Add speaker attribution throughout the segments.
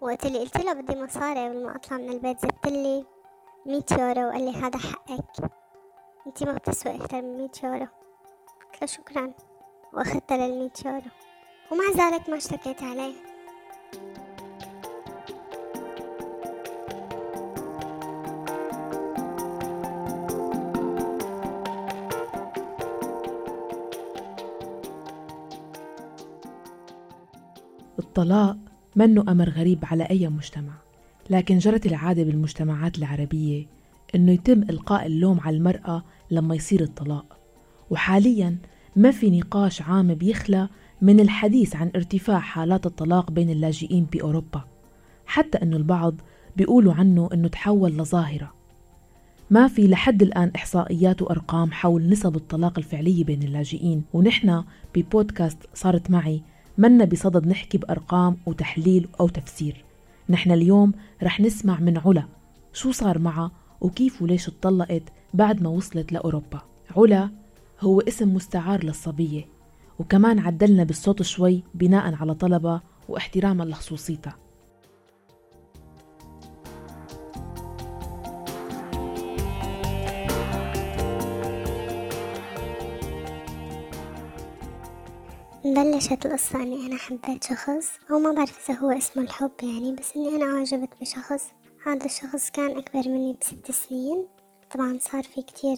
Speaker 1: وقت اللي قلت له بدي مصاري قبل ما أطلع من البيت زدت لي 100 يورو وقال لي هذا حقك. انتي ما بتسوي أكثر من 100 يورو. قلت له شكرا. واخذت لل 100 يورو. ومع ذلك ما اشتكيت عليه.
Speaker 2: الطلاق منه أمر غريب على أي مجتمع لكن جرت العادة بالمجتمعات العربية أنه يتم إلقاء اللوم على المرأة لما يصير الطلاق. وحاليا ما في نقاش عام بيخلى من الحديث عن ارتفاع حالات الطلاق بين اللاجئين بأوروبا حتى أنه البعض بيقولوا عنه أنه تحول لظاهرة. ما في لحد الآن إحصائيات وأرقام حول نسب الطلاق الفعلية بين اللاجئين ونحن ببودكاست صارت معي منا بصدد نحكي بأرقام وتحليل أو تفسير. نحن اليوم رح نسمع من علا شو صار معها وكيف وليش اتطلقت بعد ما وصلت لأوروبا. علا هو اسم مستعار للصبية وكمان عدلنا بالصوت شوي بناء على طلبها واحتراما لخصوصيتها.
Speaker 1: بلشت القصة إني أنا حبيت شخص أو ما بعرف إذا هو اسمه الحب يعني بس إني أنا أعجبت بشخص. هذا الشخص كان أكبر مني بست سنين. طبعا صار في كتير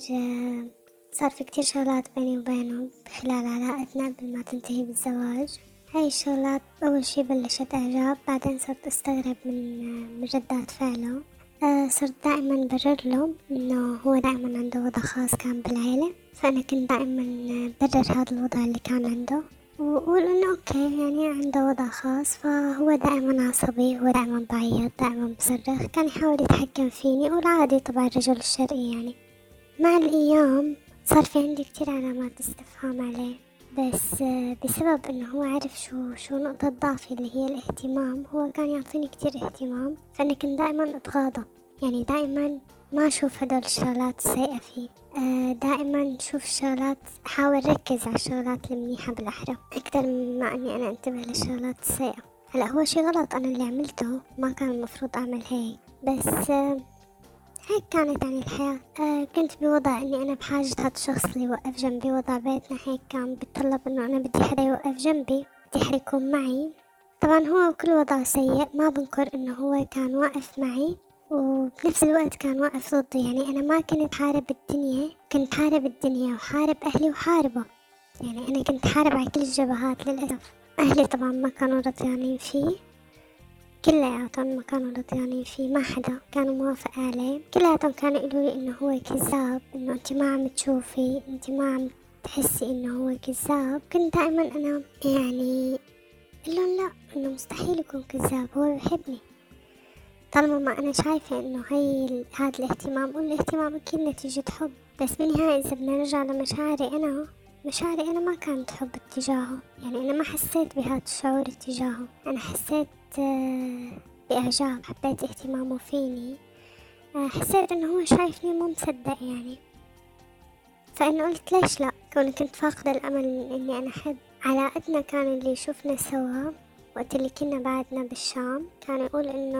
Speaker 1: صار في كتير شغلات بيني وبينه خلال علاقتنا قبل ما تنتهي بالزواج. هاي الشغلات أول شي بلشت إعجاب بعدين صرت أستغرب من ردات فعله. آه صرت دائما برر له إنه هو دائما عنده وضع خاص كان بالعيلة. فأنا كنت دائما برر هذا الوضع اللي كان عنده. وأقول إنه أوكي يعني عنده وضع خاص فهو دائما عصبي هو دائما بعيط دائما بصرخ كان يحاول يتحكم فيني والعادي طبعا الرجل الشرقي يعني. مع الأيام صار في عندي كتير علامات استفهام عليه بس بسبب إنه هو عرف شو شو نقطة ضعفي اللي هي الاهتمام هو كان يعطيني كتير اهتمام فأنا كنت دائما أتغاضى يعني دائما ما أشوف هدول الشغلات السيئة فيه. دائما أشوف الشغلات احاول ركز على الشغلات المنيحة بالأحرى. أكتر ما إني أنا أنتبه للشغلات السيئة هلأ هو شي غلط. أنا اللي عملته ما كان المفروض أعمل هيك. بس آه، هيك كانت يعني الحياة. آه كنت بوضع إني أنا بحاجة هذا الشخص اللي يوقف جنبي وضع بيتنا هيك. كان بتطلب إنه أنا بدي حدا يوقف جنبي بدي حدا يكون معي. طبعا هو كل وضع سيء. ما بنكر إنه هو كان واقف معي. وبنفس الوقت كان واقف ضدي يعني أنا ما كنت حارب الدنيا كنت حارب الدنيا وحارب أهلي وحاربه. يعني أنا كنت حارب على كل الجبهات للأسف. أهلي طبعا ما كانوا راضيانين فيه. كلياتهم ما كانوا راضيانين فيه. ما حدا كانوا موافق عليه. كلياتهم كانوا يقولوا لي إنه هو كذاب إنه أنت ما عم تشوفي أنت ما عم تحسي إنه هو كذاب. كنت دائما أنا يعني لهم لا إنه مستحيل يكون كذاب هو بحبني طالما ما أنا شايفة إنه هي هذا الاهتمام والاهتمام أكيد نتيجة حب بس بالنهاية إذا بدنا نرجع لمشاعري أنا مشاعري أنا ما كانت حب اتجاهه. يعني أنا ما حسيت بهذا الشعور اتجاهه. أنا حسيت آه، بإعجاب حبيت اهتمامه فيني. آه، حسيت إنه هو شايفني مو مصدق يعني. فإنه قلت ليش لأ؟ كوني كنت فاقدة الأمل إني أنا أحب علاقتنا كان اللي يشوفنا سوا. وقت اللي كنا بعدنا بالشام كان يقول إنه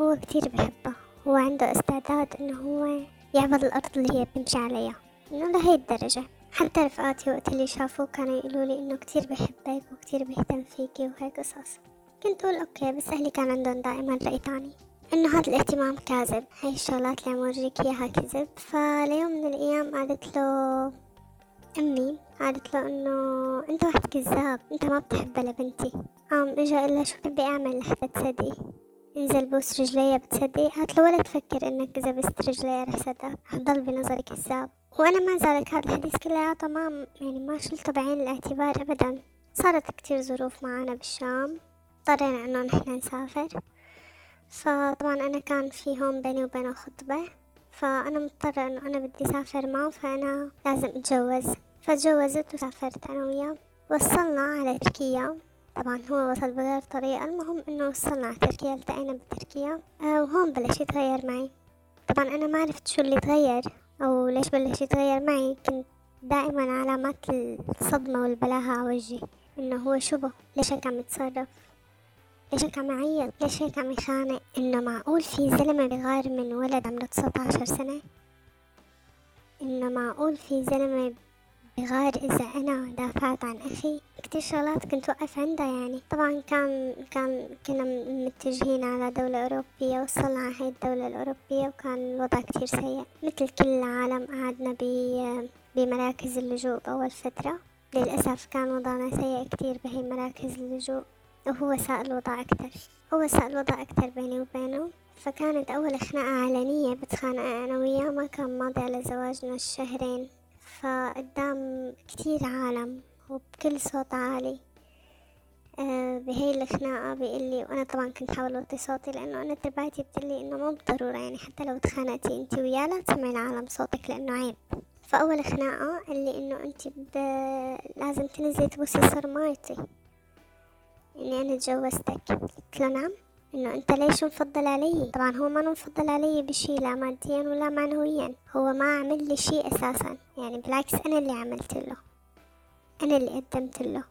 Speaker 1: هو كتير بحبه. هو عنده استعداد إنه هو يعبد الأرض اللي هي بتمشي عليها. إنه لهي الدرجة. حتى رفقاتي وقت اللي شافوه كانوا يقولوا لي إنه كتير بحبك وكتير بيهتم فيكي وهيك قصص. كنت أقول أوكي بس أهلي كان عندهم دائما رأي تاني. إنه هذا الاهتمام كاذب. هاي الشغلات اللي عم ورجيك إياها كذب. فليوم من الأيام قالت له أمي قالت له إنه أنت واحد كذاب أنت ما بتحبها لبنتي. قام إجا قال شو بدي أعمل؟ لحتى تصدقي انزل بوس رجليها بتصدقي قالت له ولا تفكر إنك إذا بست رجليها رح صدق حضل بنظري كذاب وأنا مع ذلك هذا الحديث كلياته ما يعني ما شلته بعين الاعتبار أبدا. صارت كتير ظروف معانا بالشام. اضطرينا إنه نحن نسافر. فطبعا أنا كان في هون بيني وبينه خطبة. فأنا مضطرة إنه أنا بدي أسافر معه فأنا لازم أتجوز. فتجوزت وسافرت أنا وياه. وصلنا على تركيا. طبعا هو وصل بغير طريقة. المهم إنه وصلنا على تركيا التقينا بتركيا. آه وهون بلش يتغير معي. طبعا أنا ما عرفت شو اللي تغير أو ليش بلش يتغير معي. كنت دائما علامات الصدمة والبلاهة على وجهي. إنه هو شبه ليش هيك عم يتصرف. ليش هيك عم يعيط ليش هيك عم يخانق إنه معقول في زلمة بغار من ولد عمره تسعة عشر سنة؟ إنه معقول في زلمة بغار إذا أنا دافعت عن أخي؟ كتير شغلات كنت وقف عندها يعني. طبعا كان كان كنا متجهين على دولة أوروبية وصلنا على هاي الدولة الأوروبية وكان الوضع كتير سيء. مثل كل العالم قعدنا بمراكز اللجوء بأول فترة. للأسف كان وضعنا سيء كتير بهي مراكز اللجوء. وهو ساء الوضع أكتر هو ساء الوضع أكتر بيني وبينه. فكانت أول خناقة علنية بتخانق أنا وياه ما كان ماضي على زواجنا الشهرين فقدام كتير عالم وبكل صوت عالي. آه بهي الخناقة بيقلي وأنا طبعا كنت حاول أوطي صوتي لأنه أنا تربايتي بتقلي إنه مو بالضرورة يعني حتى لو تخانقتي أنتي وياه لا تسمعي العالم صوتك لأنه عيب. فأول خناقة قال لي إنه أنت. لازم تنزلي تبوسي صرمايتي إني أنا تجوزتك قلت له نعم. إنه أنت ليش مفضل علي؟ طبعا هو ما مفضل علي بشي لا ماديا ولا معنويا. هو ما عمل لي شي أساسا. يعني بالعكس أنا اللي عملت له. أنا اللي قدمت له.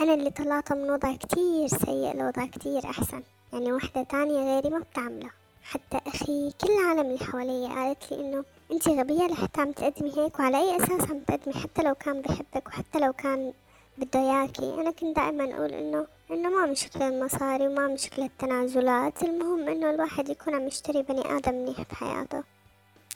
Speaker 1: أنا اللي طلعته من وضع كتير سيء لوضع كتير أحسن. يعني وحدة تانية غيري ما بتعمله حتى أخي كل العالم اللي حواليا قالت لي إنه أنت غبية لحتى عم تقدمي هيك وعلى أي أساس عم تقدمي حتى لو كان بحبك وحتى لو كان بده ياكي أنا كنت دائما أقول إنه إنه ما مشكلة المصاري وما مشكلة التنازلات المهم إنه الواحد يكون عم يشتري بني آدم منيح بحياته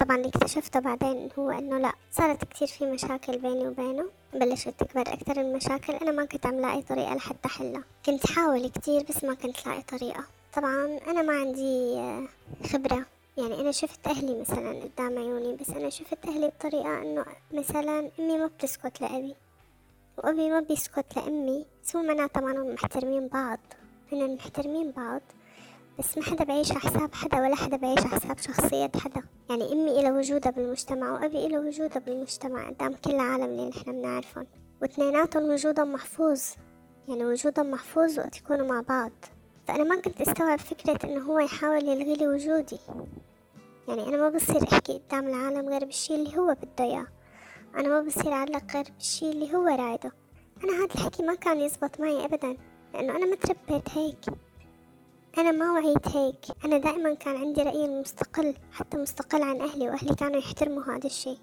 Speaker 1: طبعا اللي اكتشفته بعدين هو إنه لأ صارت كتير في مشاكل بيني وبينه بلشت تكبر أكتر المشاكل أنا ما كنت عم لاقي طريقة لحتى أحلها كنت حاول كتير بس ما كنت لاقي طريقة. طبعا أنا ما عندي آه، خبرة. يعني أنا شفت أهلي مثلا قدام عيوني بس أنا شفت أهلي بطريقة إنه مثلا أمي ما بتسكت لأبي. وأبي ما بيسكت لأمي. سو معناتها ما محترمين بعض. هن محترمين بعض. بس ما حدا بعيش على حساب حدا ولا حدا بعيش على حساب شخصية حدا. يعني أمي إلى وجودها بالمجتمع وأبي إلى وجودها بالمجتمع. قدام كل العالم اللي نحن بنعرفهم. واثنيناتهم وجودهم محفوظ. يعني وجودهم محفوظ وقت يكونوا مع بعض. فأنا ما كنت أستوعب فكرة إنه هو يحاول يلغي لي وجودي. يعني أنا ما بصير أحكي قدام العالم غير بالشي اللي هو بده إياه. أنا ما بصير أعلق غير بالشي اللي هو رايده. أنا هذا الحكي ما كان يزبط معي أبدا لأنه أنا ما تربيت هيك. أنا ما وعيت هيك. أنا دائما كان عندي رأيي المستقل حتى مستقل عن أهلي وأهلي كانوا يحترموا هذا الشي.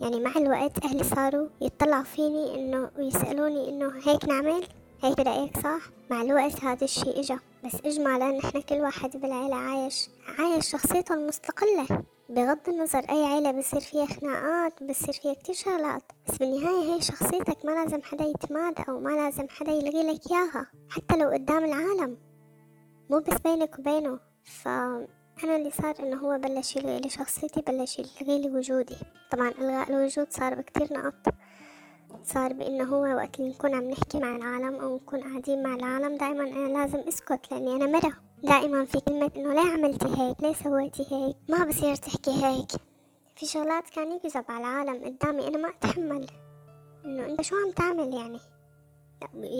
Speaker 1: يعني مع الوقت أهلي صاروا يطلعوا فيني إنه ويسألوني إنه هيك نعمل؟ هيك برأيك صح؟ مع الوقت هذا الشي إجا. بس إجمالا نحن كل واحد بالعيلة عايش عايش شخصيته المستقلة. بغض النظر أي عيلة بصير فيها خناقات بصير فيها كتير شغلات. بس بالنهاية هي شخصيتك ما لازم حدا يتمادى أو ما لازم حدا يلغي لك إياها حتى لو قدام العالم. مو بس بينك وبينه. فأنا اللي صار إنه هو بلش يلغي لي شخصيتي بلش يلغي لي وجودي. طبعا إلغاء الوجود صار بكتير نقط. صار بإنه هو وقت اللي نكون عم نحكي مع العالم أو نكون قاعدين مع العالم دائما أنا لازم أسكت لأني أنا مرة. دائما في كلمة إنه ليه عملتي هيك ليه سويتي هيك ما بصير تحكي هيك. في شغلات كان يكذب على العالم قدامي أنا ما أتحمل. إنه أنت شو عم تعمل يعني؟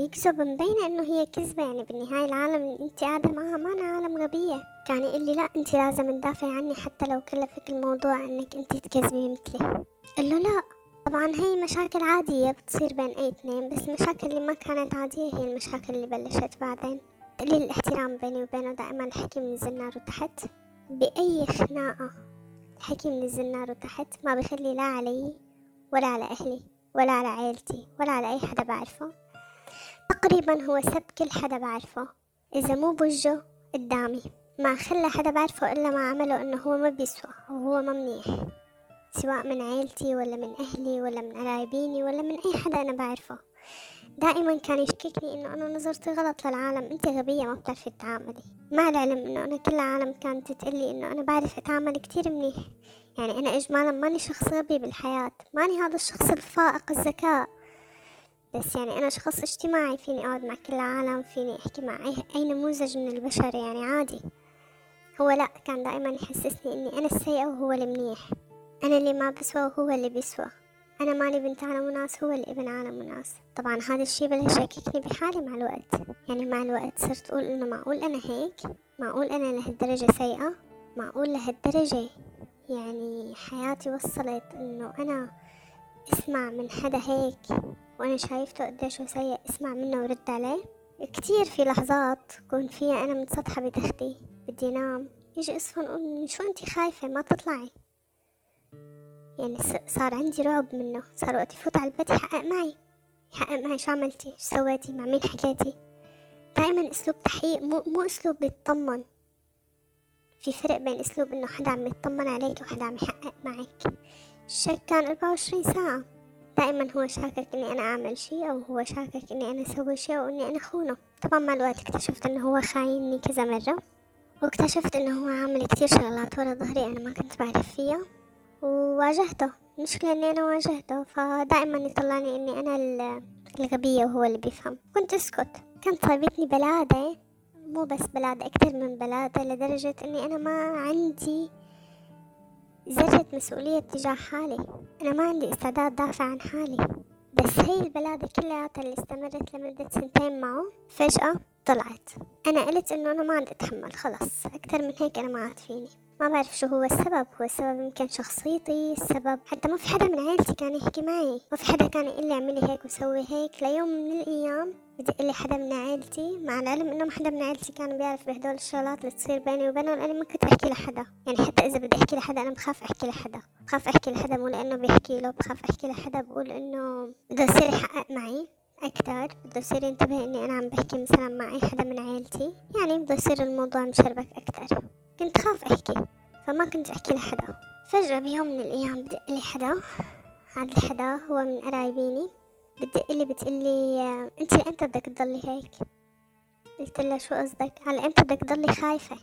Speaker 1: يكذب مبينة إنه هي كذبة يعني بالنهاية العالم اللي أنت قاعدة معها ما أنا عالم غبية. كان يقول لي لا أنت لازم تدافعي عني حتى لو كلفك الموضوع إنك أنت تكذبي مثلي. قال له لا. طبعا هي مشاكل عادية بتصير بين أي اثنين بس المشاكل اللي ما كانت عادية هي المشاكل اللي بلشت بعدين. تقليل الاحترام بيني وبينه دائما الحكي من الزنار وتحت. بأي خناقة الحكي من الزنار وتحت ما بخلي لا علي ولا على أهلي ولا على عيلتي ولا على أي حدا بعرفه. تقريبا هو سب كل حدا بعرفه إذا مو بوجهه قدامي. ما خلى حدا بعرفه إلا ما عمله إنه هو ما بيسوى وهو ما منيح. سواء من عيلتي ولا من أهلي ولا من قرايبيني ولا من أي حدا أنا بعرفه. دائما كان يشككني إنه أنا نظرتي غلط للعالم. أنت غبية ما بتعرفي تتعاملي مع العلم إنه أنا كل العالم كانت تقلي إنه أنا بعرف أتعامل كتير منيح. يعني أنا اجمالا ماني شخص غبي بالحياة. ماني هذا الشخص الفائق الذكاء. بس يعني أنا شخص اجتماعي فيني أقعد مع كل العالم فيني أحكي مع أي نموذج من البشر يعني عادي. هو لا كان دائما يحسسني إني أنا السيئة وهو المنيح أنا اللي ما بسوى وهو اللي بيسوى. أنا ماني بنت عالم وناس هو اللي ابن عالم وناس طبعا هذا الشي بلش يشككني بحالي مع الوقت. يعني مع الوقت صرت أقول إنه معقول أنا هيك معقول أنا لهالدرجة سيئة معقول لهالدرجة يعني حياتي وصلت إنه أنا أسمع من حدا هيك وأنا شايفته قديش هو سيء أسمع منه ورد عليه. كتير في لحظات كون فيها أنا متسطحة بتختي بدي نام يجي أصفن يقول شو أنتي خايفة؟ ما تطلعي. يعني صار عندي رعب منه. صار وقت يفوت على البيت يحقق معي. يحقق معي. شو عملتي؟ شو سويتي؟ مع مين حكيتي؟ دائما أسلوب تحقيق مو, مو أسلوب بيطمن في فرق بين أسلوب إنه حدا عم يطمن عليك وحدا عم يحقق معك. الشك كان أربعة وعشرين ساعة. دائما هو شاكك إني أنا أعمل شي أو هو شاكك إني أنا أسوي شي أو إني أنا خونه طبعا مع الوقت اكتشفت إنه هو خايني كذا مرة. واكتشفت إنه هو عامل كتير شغلات ورا ظهري أنا ما كنت بعرف فيها. وواجهته. المشكلة إني أنا واجهته فدائما يطلعني إني أنا الغبية وهو اللي بيفهم. كنت أسكت. كانت صايبتني بلادة مو بس بلادة أكتر من بلادة لدرجة إني أنا ما عندي ذرة مسؤولية تجاه حالي. أنا ما عندي استعداد دافع عن حالي. بس هي البلادة كلياتها اللي استمرت لمدة سنتين معه فجأة طلعت. أنا قلت إنه أنا ما عندي أتحمل خلص أكتر من هيك أنا ما عاد فيني. ما بعرف شو هو السبب. هو السبب يمكن شخصيتي السبب حتى ما في حدا من عيلتي كان يحكي معي. ما في حدا كان يقول لي اعملي هيك وسوي هيك. ليوم من الأيام بدي لي حدا من عيلتي مع العلم إنه ما حدا من عيلتي كان بيعرف بهدول الشغلات اللي تصير بيني وبينهم أنا ما كنت أحكي لحدا. يعني حتى إذا بدي أحكي لحدا أنا بخاف أحكي لحدا. بخاف أحكي لحدا مو لأنه بيحكي له بخاف أحكي لحدا بقول إنه بده يصير يحقق معي أكتر بده يصير ينتبه إني أنا عم بحكي مثلا مع أي حدا من عيلتي يعني بده يصير الموضوع مشربك أكتر. كنت خاف أحكي فما كنت أحكي لحدا. فجأة بيوم من الأيام بدق لي حدا. هذا الحدا هو من قرايبيني. بدق لي بتقلي أنت لإمتى بدك تضلي هيك؟ قلت لها شو قصدك؟ على إمتى بدك تضلي خايفة؟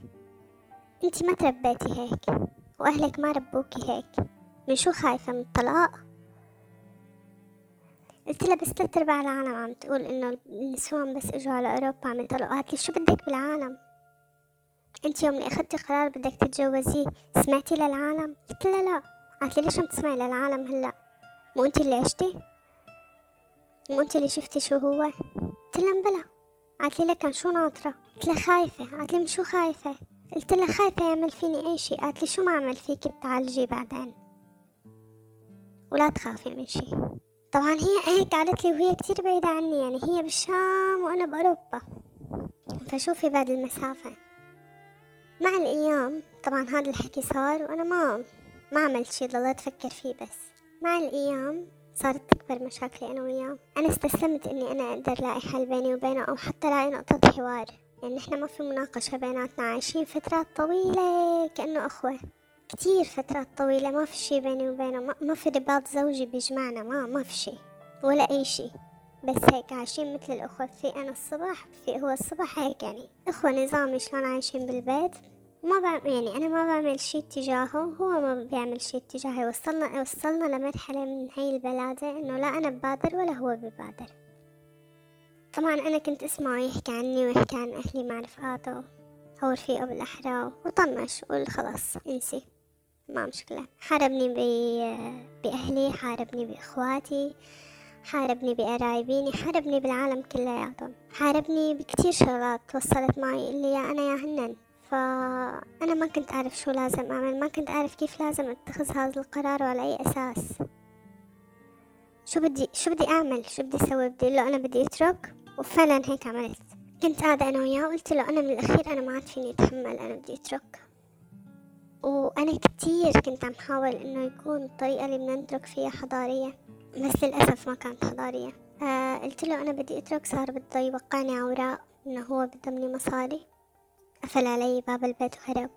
Speaker 1: أنت ما تربيتي هيك وأهلك ما ربوكي هيك. من شو خايفة؟ من الطلاق؟ قلت لها بس ثلاث أرباع العالم عم تقول إنه النسوان بس إجوا على أوروبا عم يطلقوا. قالت لي شو بدك بالعالم؟ انت يوم اللي اخدتي قرار بدك تتجوزيه سمعتي للعالم؟ قلت لها لا. قالت لي ليش عم تسمعي للعالم هلا؟ مو انت اللي عشتي؟ مو انت اللي شفتي شو هو؟ قلت لها بلا. قالت لي لكن شو ناطرة؟ قلت لها خايفة. قالت لي من شو خايفة؟ قلت لها خايفة يعمل فيني أي شي قالت لي شو ما عمل فيكي بتعالجي بعدين. ولا تخافي من شي طبعا هي هيك قالت لي وهي كتير بعيدة عني. يعني هي بالشام وأنا بأوروبا. فشوفي بعد المسافة. مع الأيام طبعا هذا الحكي صار وأنا ما ما عملت شي ضليت أفكر فيه بس. مع الأيام صارت تكبر مشاكلي أنا وياه. أنا استسلمت إني أنا أقدر لاقي حل بيني وبينه أو حتى لاقي نقطة حوار. يعني إحنا ما في مناقشة بيناتنا عايشين فترات طويلة كأنه أخوة. كتير فترات طويلة ما في شي بيني وبينه ما, في رباط زوجي بيجمعنا ما ما في شي ولا أي شي. بس هيك عايشين مثل الأخوة في أنا الصبح في هو الصبح هيك يعني. أخوة نظامي شلون عايشين بالبيت؟ ما بعمل يعني أنا ما بعمل شي تجاهه هو ما بيعمل شي تجاهي وصلنا وصلنا لمرحلة من هاي البلادة إنه لا أنا ببادر ولا هو ببادر. طبعا أنا كنت أسمعه يحكي عني ويحكي عن أهلي مع رفقاته أو رفيقه بالأحرى وطنش قول خلاص إنسي. ما مشكلة حاربني بأهلي حاربني بإخواتي حاربني بقرايبيني حاربني بالعالم كلياتهم حاربني بكتير شغلات وصلت معي اللي يا أنا يا هنن. فأنا ما كنت أعرف شو لازم أعمل ما كنت أعرف كيف لازم أتخذ هذا القرار وعلى أي أساس. شو بدي شو بدي أعمل؟ شو بدي أسوي؟ بدي له أنا بدي أترك؟ وفعلا هيك عملت. كنت قاعدة أنا وياه قلت له أنا من الأخير أنا ما عاد فيني أتحمل أنا بدي أترك. وأنا كتير كنت عم حاول إنه يكون الطريقة اللي بدنا نترك فيها حضارية بس للأسف ما كانت حضارية. آه قلت له أنا بدي أترك صار بده يوقعني أوراق إنه هو بده مني مصاري. قفل علي باب البيت وهرب.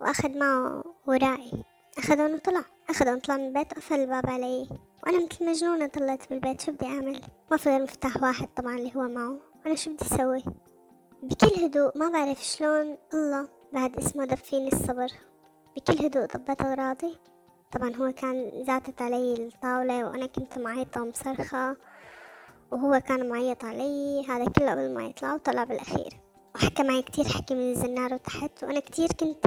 Speaker 1: وأخذ معه ورائي. أخذهم وطلع أخذهم وطلع من البيت وقفل الباب علي. وأنا مثل مجنونة طلعت بالبيت. شو بدي أعمل؟ ما فضل مفتاح واحد طبعا اللي هو معه. أنا شو بدي أسوي؟ بكل هدوء ما بعرف شلون الله بعد اسمه دفيني الصبر. بكل هدوء ضبط أغراضي. طبعا هو كان زاتت علي الطاولة وأنا كنت معيطة ومصرخة. وهو كان معيط علي. هذا كله قبل ما يطلع وطلع بالأخير. وحكى معي كتير حكي من الزنار وتحت وأنا كتير كنت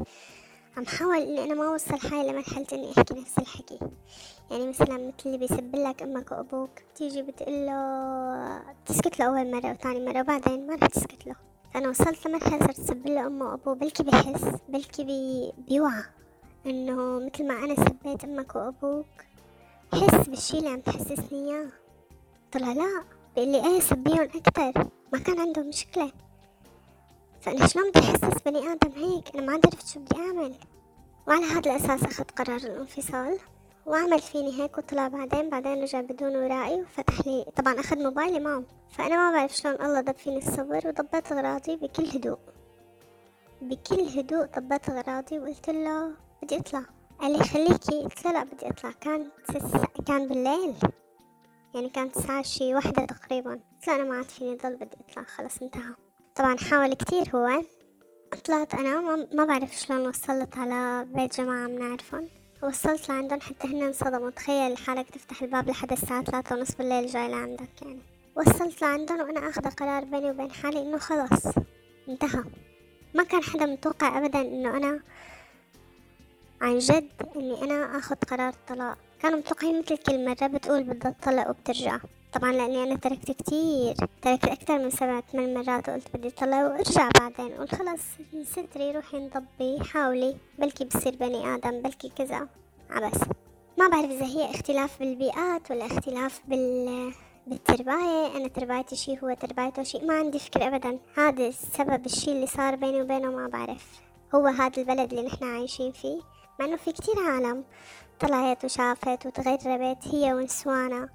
Speaker 1: عم حاول إني أنا ما أوصل حالي لمرحلة إني أحكي نفس الحكي. يعني مثلا مثل اللي بيسب لك أمك وأبوك تيجي بتقله تسكت له أول مرة وثاني مرة وبعدين ما رح تسكت له. أنا وصلت لمرحلة صرت أسب له أمه وأبوه بلكي بحس بلكي بي بيوعى إنه مثل ما أنا سبيت أمك وأبوك حس بالشي اللي عم تحسسني إياه. طلع لا بيقول لي إيه سبيهم أكتر؟ ما كان عنده مشكلة. فأنا شلون بدي أحسس بني آدم هيك؟ أنا ما عرفت شو بدي أعمل. وعلى هذا الأساس أخذت قرار الانفصال. وعمل فيني هيك وطلع بعدين بعدين رجع بدون ورائي وفتح لي طبعا أخذ موبايلي معه. فأنا ما بعرف شلون الله ضب فيني الصبر وضبيت أغراضي بكل هدوء. بكل هدوء ضبيت أغراضي وقلت له بدي أطلع. قال لي خليكي قلت له لا بدي أطلع. كان كان بالليل. يعني كانت الساعة شي واحدة تقريبا. قلت له أنا ما عاد فيني ضل بدي أطلع. خلص انتهى. طبعا حاول كتير هو. طلعت أنا ما بعرف شلون وصلت على بيت جماعة بنعرفن وصلت لعندهم حتى هن انصدموا. تخيل حالك تفتح الباب لحد الساعة ثلاثة ونص بالليل جاي لعندك يعني. وصلت لعندهم وأنا أخذ قرار بيني وبين حالي إنه خلاص انتهى. ما كان حدا متوقع أبدا إنه أنا عن جد إني أنا أخذ قرار الطلاق كانوا متوقعين مثل كل مرة بتقول بدها تطلق وبترجع. طبعا لأني أنا تركت كتير تركت أكتر من سبعة ثمان مرات وقلت بدي أطلع وأرجع بعدين قلت خلص ستري روحي انضبي حاولي بلكي بصير بني آدم بلكي كذا عبث ما بعرف إذا هي اختلاف بالبيئات ولا اختلاف بال بالترباية أنا تربايتي شي هو تربايته شي ما عندي فكرة أبدا. هذا السبب الشي اللي صار بيني وبينه ما بعرف. هو هذا البلد اللي نحنا عايشين فيه. مع إنه في كتير عالم طلعت وشافت وتغربت هي ونسوانا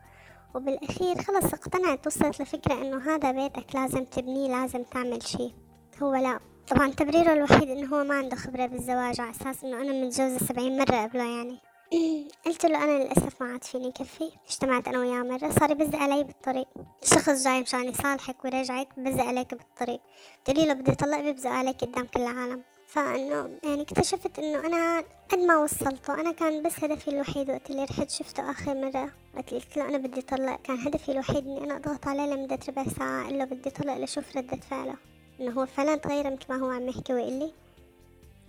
Speaker 1: وبالأخير خلص اقتنعت وصلت لفكرة إنه هذا بيتك لازم تبنيه لازم تعمل شي هو لا. طبعا تبريره الوحيد إنه هو ما عنده خبرة بالزواج على أساس إنه أنا متجوزة سبعين مرة قبله يعني. قلت له أنا للأسف ما عاد فيني كفي اجتمعت أنا وياه مرة صار يبزق علي بالطريق. شخص جاي مشان يصالحك ويرجعك بزق عليك بالطريق. تقولي له بدي أطلق بيبزق عليك قدام كل العالم. فإنه يعني اكتشفت إنه أنا قد ما وصلته أنا كان بس هدفي الوحيد وقت اللي رحت شفته آخر مرة. وقت اللي قلت له أنا بدي طلق كان هدفي الوحيد إني أنا أضغط عليه لمدة ربع ساعة أقول له بدي طلق لشوف ردة فعله. إنه هو فعلا تغير مثل ما هو عم يحكي ويقول لي.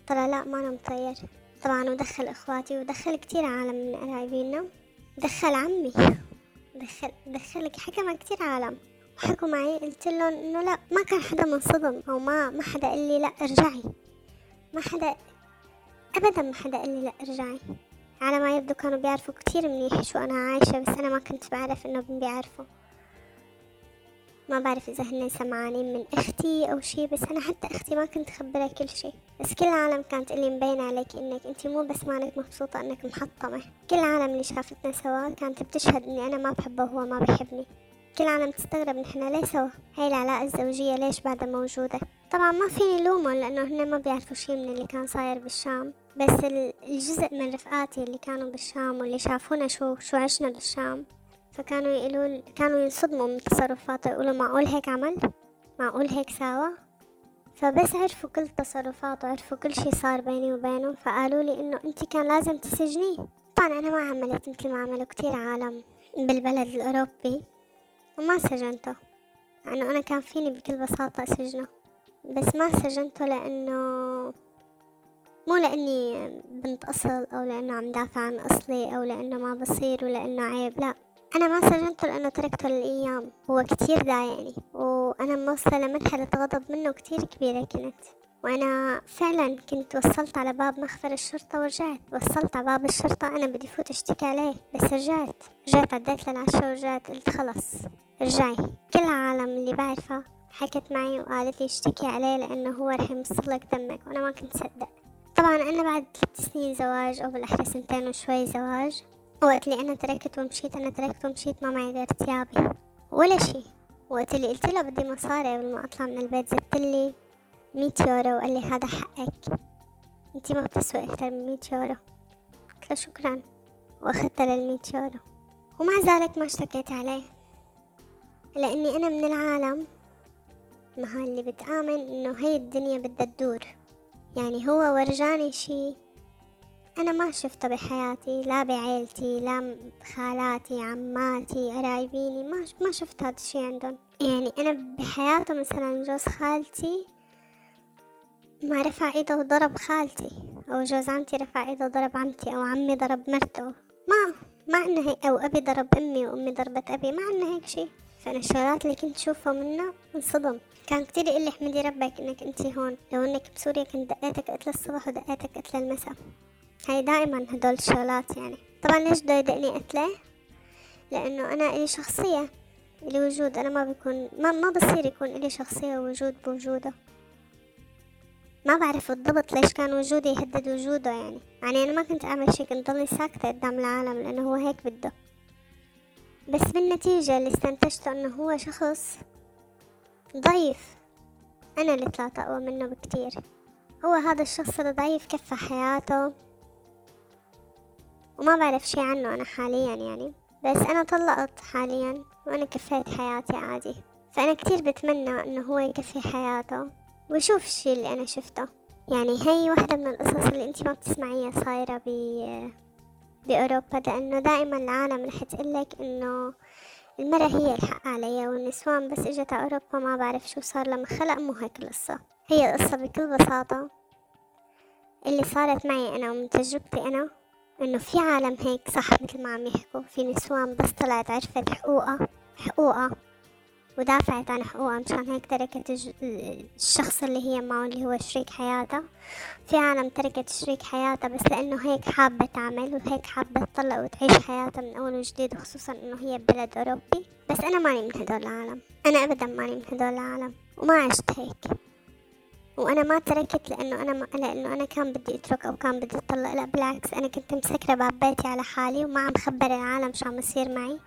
Speaker 1: طلع لا ما أنا متغير. طبعا ودخل إخواتي ودخل كتير عالم من قرايبينا. دخل عمي. دخل دخل حكى مع كتير عالم. وحكوا معي قلت لهم إنه لا ما كان حدا منصدم أو ما ما حدا قال لي لا ارجعي. ما حدا أبدا ما حدا قال لي لا ارجعي على ما يبدو كانوا بيعرفوا كتير منيح شو أنا عايشة بس أنا ما كنت بعرف إنه بيعرفوا. ما بعرف إذا هن سمعانين من أختي أو شي بس أنا حتى أختي ما كنت خبرها كل شي. بس كل العالم كانت تقلي مبين عليك إنك أنت مو بس مانك مبسوطة إنك محطمة. كل العالم اللي شافتنا سوا كانت بتشهد إني أنا ما بحبه وهو ما بحبني كل العالم تستغرب نحنا ليه سوا؟ هاي العلاقة الزوجية ليش بعدها موجودة؟ طبعا ما فيني لومهم لأنه هن ما بيعرفوا شي من اللي كان صاير بالشام. بس الجزء من رفقاتي اللي كانوا بالشام واللي شافونا شو شو عشنا بالشام فكانوا يقولوا كانوا ينصدموا من تصرفاته يقولوا معقول هيك عمل معقول هيك ساوى؟ فبس عرفوا كل تصرفاته عرفوا كل شي صار بيني وبينه فقالوا لي إنه أنت كان لازم تسجنيه. طبعا أنا ما عملت مثل ما عملوا كتير عالم بالبلد الأوروبي. وما سجنته. لأنه أنا كان فيني بكل بساطة أسجنه. بس ما سجنته لأنه مو لأني بنت أصل أو لأنه عم دافع عن أصلي أو لأنه ما بصير ولأنه عيب لا. أنا ما سجنته لأنه تركته للأيام. هو كتير ضايقني. وأنا موصلة لمرحلة غضب منه كتير كبيرة كنت. وأنا فعلا كنت وصلت على باب مخفر الشرطة ورجعت. وصلت على باب الشرطة أنا بدي فوت أشتكي عليه بس رجعت. رجعت عديت للعشرة ورجعت. قلت خلص رجعي. كل العالم اللي بعرفها حكت معي وقالت لي اشتكي عليه لأنه هو رح يمصلك دمك وأنا ما كنت صدق. طبعا أنا بعد ثلاث سنين زواج أو بالأحرى سنتين وشوي زواج وقت اللي أنا تركت ومشيت أنا تركت ومشيت ما معي غير ثيابي. ولا شي. وقت اللي قلت له بدي مصاري قبل ما أطلع من البيت زدتلي مية يورو وقال لي هذا حقك. انتي ما بتسوي أكثر من مية يورو قلت له شكرا. وأخذت للمية يورو ومع ذلك ما اشتكيت عليه. لأني أنا من العالم مع اللي بتآمن إنه هي الدنيا بدها تدور. يعني هو ورجاني شي. أنا ما شفته بحياتي لا بعيلتي لا خالاتي عماتي قرايبيني. ما ما شفت هذا الشي عندهم. يعني أنا بحياته مثلا جوز خالتي ما رفع إيده وضرب خالتي أو جوز عمتي رفع إيده وضرب عمتي أو عمي ضرب مرته. ما ما عنا هيك أو أبي ضرب أمي وأمي ضربت أبي. ما عنا هيك شي. فأنا الشغلات اللي كنت شوفها منه انصدم. كان كتير يقول لي أحمدي ربك إنك انتي هون. لو إنك بسوريا كنت دقيتك قتل الصبح ودقيتك قتل المساء. هاي دائما هدول الشغلات يعني. طبعا ليش بده يدقني قتله؟ لأنه أنا إلي شخصية إلي وجود. أنا ما بيكون ما, ما بصير يكون إلي شخصية وجود بوجوده. ما بعرف بالضبط ليش كان وجودي يهدد وجوده يعني. يعني أنا ما كنت أعمل شي كنت ضلني ساكتة قدام العالم لأنه هو هيك بده. بس بالنتيجة اللي استنتجته أنه هو شخص ضعيف. أنا اللي طلعت أقوى منه بكتير. هو هذا الشخص الضعيف كفى حياته. وما بعرف شي عنه أنا حاليا يعني. بس أنا طلقت حاليا وأنا كفيت حياتي عادي. فأنا كتير بتمنى إنه هو يكفي حياته. ويشوف الشي اللي أنا شفته. يعني هي واحدة من القصص اللي انتي ما بتسمعيها صايرة ب بأوروبا لأنه دائما العالم رح تقلك إنه المرأة هي الحق عليها والنسوان بس اجت على أوروبا ما بعرف شو صار لما خلق مو هيك القصة. هي القصة بكل بساطة اللي صارت معي أنا ومن تجربتي أنا إنه في عالم هيك صح مثل ما عم يحكوا في نسوان بس طلعت عرفت حقوقها حقوقها. ودافعت عن حقوقها مشان هيك تركت الشخص اللي هي معه اللي هو شريك حياتها في عالم تركت شريك حياتها بس لأنه هيك حابة تعمل وهيك حابة تطلق وتعيش حياتها من أول وجديد خصوصا إنه هي ببلد أوروبي. بس أنا ماني من هدول العالم. أنا أبدا ماني من هدول العالم. وما عشت هيك. وأنا ما تركت لأنه أنا ما لأنه أنا كان بدي أترك أو كان بدي اطلق لا بالعكس أنا كنت مسكرة باب بيتي على حالي وما عم خبر العالم شو عم يصير معي.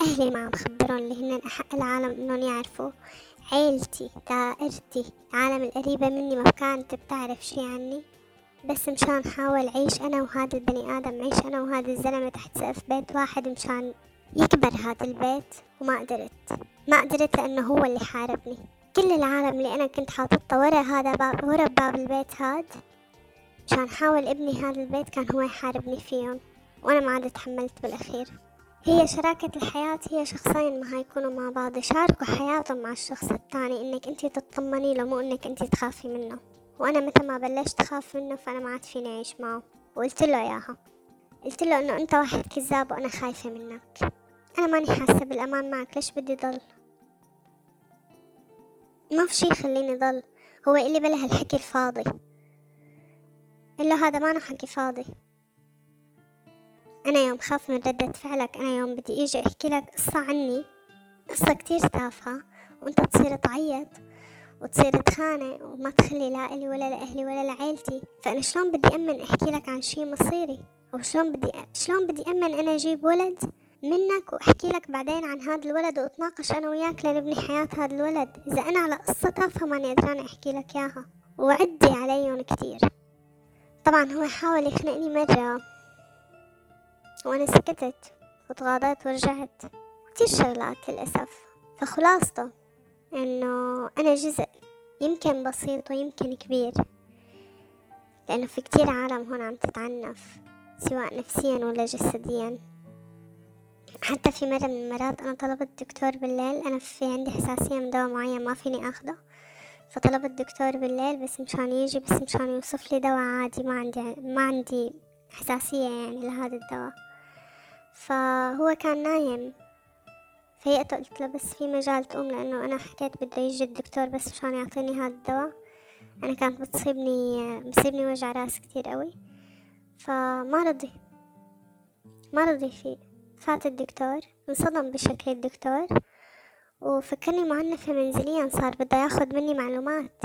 Speaker 1: أهلي ما عم خبرهم اللي هن أحق العالم إنهم يعرفوا عيلتي دائرتي العالم القريبة مني ما كانت بتعرف شي عني. بس مشان حاول عيش أنا وهذا البني آدم عيش أنا وهذا الزلمة تحت سقف بيت واحد مشان يكبر هذا البيت وما قدرت. ما قدرت لأنه هو اللي حاربني. كل العالم اللي أنا كنت حاططها ورا هذا باب ورا باب البيت هاد مشان حاول ابني هذا البيت كان هو يحاربني فيهم. وأنا ما عاد تحملت بالأخير. هي شراكة الحياة هي شخصين ما هيكونوا مع بعض. يشاركوا حياتهم مع الشخص التاني إنك انتي تطمني له مو إنك انتي تخافي منه. وأنا متى ما بلشت أخاف منه فأنا ما عاد فيني أعيش معه. وقلت له إياها. قلت له إنه أنت واحد كذاب وأنا خايفة منك. أنا ماني حاسة بالأمان معك ليش بدي ضل ما في شي يخليني ضل هو اللي بلا هالحكي الفاضي. إلا هذا ما حكي فاضي. أنا يوم خاف من ردة فعلك أنا يوم بدي إيجي أحكي لك قصة عني قصة كتير تافهة وأنت تصير تعيط وتصير تخانق وما تخلي لا إلي ولا لأهلي ولا لعيلتي فأنا شلون بدي أمن أحكي لك عن شي مصيري؟ أو شلون بدي شلون بدي أمن أنا أجيب ولد منك وأحكي لك بعدين عن هذا الولد وأتناقش أنا وياك لنبني حياة هذا الولد؟ إذا أنا على قصة تافهة ماني قدران أحكي لك إياها وعدي عليهم كتير. طبعا هو حاول يخنقني مرة. وأنا سكتت وتغاضيت ورجعت كتير شغلات للأسف. فخلاصته إنه أنا جزء يمكن بسيط ويمكن كبير لأنه في كتير عالم هون عم تتعنف سواء نفسيا ولا جسديا. حتى في مرة من المرات أنا طلبت دكتور بالليل أنا في عندي حساسية من دواء معين ما فيني أخده فطلبت دكتور بالليل بس مشان يجي بس مشان يوصف لي دواء عادي ما عندي ما عندي حساسية يعني لهذا الدواء. فهو كان نايم. فيقته قلت له بس في مجال تقوم لأنه أنا حكيت بده يجي الدكتور بس مشان يعطيني هذا الدواء. أنا كانت بتصيبني بتصيبني وجع راس كتير قوي. فما رضي ما رضي فيه. فات الدكتور انصدم بشكل الدكتور. وفكرني معنفة منزليا صار بده ياخد مني معلومات.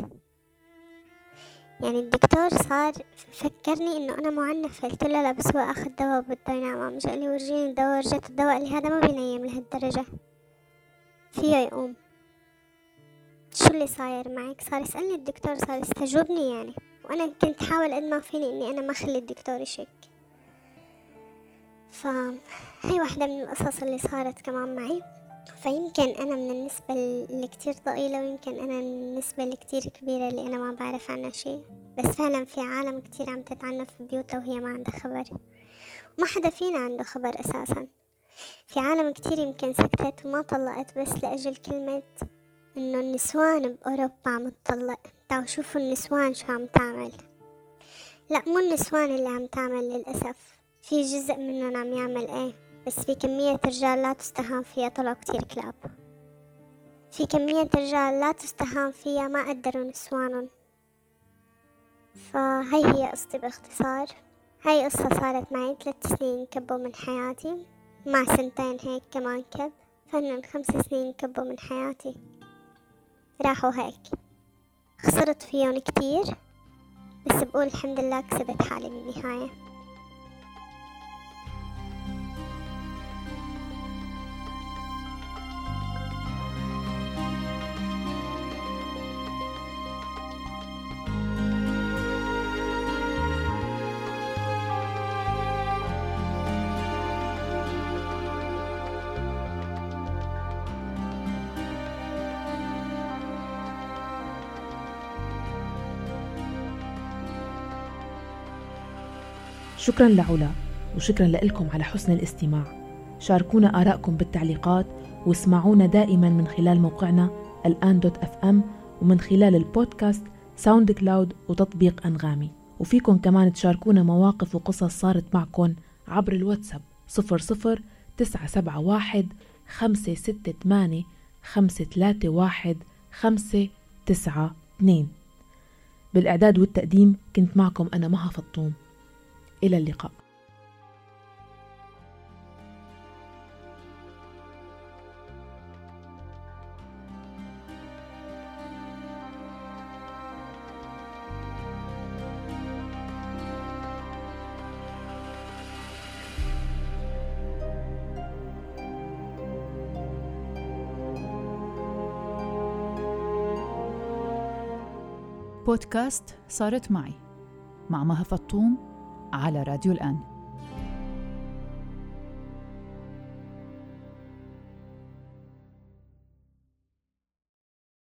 Speaker 1: يعني الدكتور صار فكرني إنه أنا معنفة قلت له لا بس هو أخذ دواء وبده ينام قال لي ورجيني الدواء ورجيت الدواء اللي هذا ما بينيم لهالدرجة. فيه يقوم. شو اللي صاير معك؟ صار يسألني الدكتور صار يستجوبني يعني. وأنا كنت حاول قد ما فيني إني أنا ما أخلي الدكتور يشك. فهي واحدة من القصص اللي صارت كمان معي. فيمكن أنا من النسبة اللي كتير ضئيلة ويمكن أنا من النسبة اللي كتير كبيرة اللي أنا ما بعرف عنها شي بس فعلا في عالم كتير عم تتعنف في بيوتها وهي ما عندها خبر. وما حدا فينا عنده خبر أساسا. في عالم كتير يمكن سكتت وما طلقت بس لأجل كلمة إنه النسوان بأوروبا عم تطلق. تعالوا شوفوا النسوان شو عم تعمل. لا مو النسوان اللي عم تعمل للأسف. في جزء منهم عم يعمل إيه؟ بس في كمية رجال لا تستهان فيها طلعوا كتير كلاب. في كمية رجال لا تستهان فيها ما قدروا نسوانهم فهي هي قصتي باختصار. هاي قصة صارت معي ثلاث سنين كبوا من حياتي. مع سنتين هيك كمان كب. فإن الخمس سنين كبوا من حياتي. راحوا هيك. خسرت فيهم كتير. بس بقول الحمد لله كسبت حالي بالنهاية.
Speaker 2: شكرا لعلا وشكرا لكم على حسن الاستماع. شاركونا آراءكم بالتعليقات واسمعونا دائما من خلال موقعنا الآن dot FM ومن خلال البودكاست SoundCloud وتطبيق أنغامي. وفيكم كمان تشاركونا مواقف وقصص صارت معكم عبر الواتساب 00 971 568 531 592 بالإعداد والتقديم كنت معكم أنا مها فطوم. إلى اللقاء.
Speaker 3: بودكاست صارت معي مع مها فطوم على راديو الآن.